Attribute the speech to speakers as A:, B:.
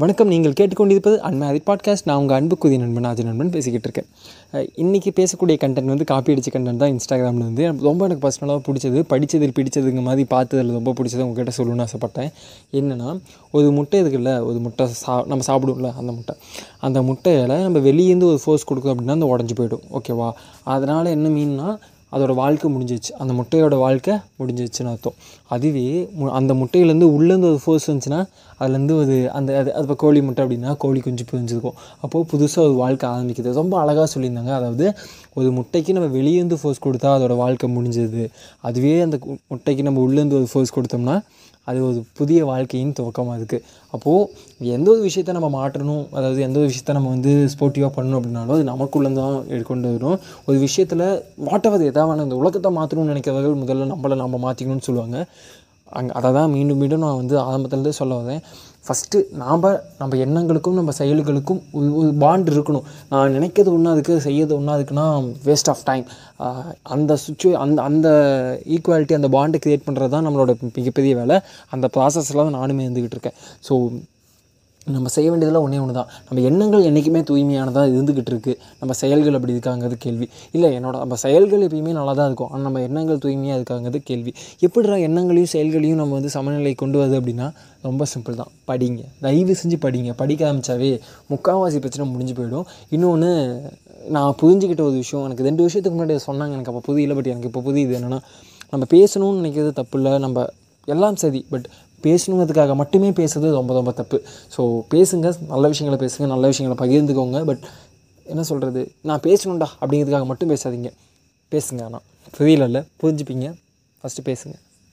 A: வணக்கம். நீங்கள் கேட்டுக்கொண்டிருப்பது அன்மேரிட் பாட்காஸ்ட். நான் உங்கள் அன்புக்குதி நண்பன் ஆஜி நண்பன் பேசிக்கிட்டு இருக்கேன். இன்றைக்கி பேசக்கூடிய கண்டென்ட் வந்து காப்பி அடிச்ச கண்டென்ட் தான் இன்ஸ்டாகிராமில் வந்து. ரொம்ப எனக்கு பர்சனலாக பிடிச்சது படித்ததில் பிடிச்சதுங்க மாதிரி பார்த்ததில் ரொம்ப பிடிச்சது உங்ககிட்ட சொல்லணும்னு ஆசைப்பட்டேன். என்னென்னா ஒரு முட்டை இருக்குல்ல ஒரு முட்டை சா நம்ம சாப்பிடுவோம்ல அந்த முட்டை. அந்த முட்டையில் நம்ம வெளியேருந்து ஒரு ஃபோர்ஸ் கொடுக்கும் அப்படின்னா அந்த உடஞ்சி போயிடும். ஓகேவா அதனால் என்ன மீன்னா அதோடய வாழ்க்கை முடிஞ்சிச்சு அந்த முட்டையோட வாழ்க்கை முடிஞ்சிச்சுன்னு அர்த்தம். அதுவே மு- அந்த முட்டையிலேருந்து உள்ளேருந்து ஒரு ஃபோர்ஸ் வந்துச்சுன்னா அதுலேருந்து ஒரு அந்த அது அது இப்போ கோழி முட்டை அப்படின்னா கோழி குஞ்சு புரிஞ்சிருக்கும். அப்போது புதுசாக ஒரு வாழ்க்கை ஆரம்பிக்குது. ரொம்ப அழகாக சொல்லியிருந்தாங்க. அதாவது ஒரு முட்டைக்கு நம்ம வெளியேருந்து ஃபோர்ஸ் கொடுத்தா அதோடய வாழ்க்கை முடிஞ்சது அதுவே அந்த முட்டைக்கு நம்ம உள்ளேருந்து ஒரு ஃபோர்ஸ் கொடுத்தோம்னா அது ஒரு புதிய வாழ்க்கையின் துவக்கமாக இருக்குது அப்போது எந்த ஒரு விஷயத்த நம்ம மாற்றணும் அதாவது எந்த ஒரு விஷயத்த நம்ம வந்து ஸ்போர்ட்டிவாக பண்ணணும் அப்படின்னாலும் அது நமக்குள்ளே தான் எடுக்கொண்டு வரும். ஒரு விஷயத்தில் மாற்றவது எதாவது இந்த உலகத்தை மாற்றணும்னு நினைக்கிறவர்கள் முதல்ல நம்மளை நம்ம மாற்றிக்கணும்னு சொல்லுவாங்க. அங்கே அதை தான் மீண்டும் மீண்டும் நான் வந்து ஆரம்பத்துலேருந்தே சொல்ல வரேன் ஃபஸ்ட்டு நாம் நம்ம எண்ணங்களுக்கும் நம்ம செயல்களுக்கும் ஒரு பாண்ட் இருக்கணும். நான் நினைக்கிறது ஒன்றா இருக்குது செய்யறது ஒன்றா இருக்குன்னா வேஸ்ட் ஆஃப் டைம் அந்த சுச்சுவே அந்த அந்த ஈக்குவாலிட்டி அந்த பாண்டை க்ரியேட் பண்ணுறது தான் நம்மளோட மிகப்பெரிய வேலை. அந்த ப்ராசஸ்லாம் நானுமே இருந்துக்கிட்டு இருக்கேன். ஸோ நம்ம செய்ய வேண்டியதெல்லாம் ஒன்றே ஒன்று தான் நம்ம எண்ணங்கள் என்றைக்குமே தூய்மையானதாக இருந்துக்கிட்டு இருக்குது நம்ம செயல்கள் அப்படி இருக்காங்கிறது கேள்வி. இல்லை என்னோட நம்ம செயல்கள் எப்பயுமே நல்லா தான் இருக்கும். ஆனால் நம்ம எண்ணங்கள் தூய்மையாக இருக்காங்கிறது கேள்வி. எப்படிடா எண்ணங்களையும் செயல்களையும் நம்ம வந்து சமநிலை கொண்டு வருது அப்படின்னா ரொம்ப சிம்பிள் தான். படிங்க. தயவு செஞ்சு படிங்க. படிக்க ஆரம்பிச்சாவே முக்கால்வாசி பிரச்சனை முடிஞ்சு போயிடும். இன்னொன்று நான் புரிஞ்சுக்கிட்ட ஒரு விஷயம். எனக்கு ரெண்டு விஷயத்துக்கு முன்னாடி சொன்னாங்க. எனக்கு அப்போ புரியல பட் எனக்கு இப்போ புரியுது என்னென்னா நம்ம பேசணும்னு நினைக்கிறது தப்பு இல்லை. நம்ம எல்லாம் சரி. பட் பேசணுங்கிறதுக்காக மட்டுமே பேசுறது ரொம்ப ரொம்ப தப்பு. ஸோ பேசுங்க நல்ல விஷயங்களை பேசுங்க நல்ல விஷயங்களை பகிர்ந்துக்கோங்க பட் என்ன சொல்கிறது நான் பேசணும்டா அப்படிங்கிறதுக்காக மட்டும் பேசாதீங்க. பேசுங்க ஆனால் புரியலல்ல புரிஞ்சுப்பீங்க? ஃபஸ்ட்டு பேசுங்க.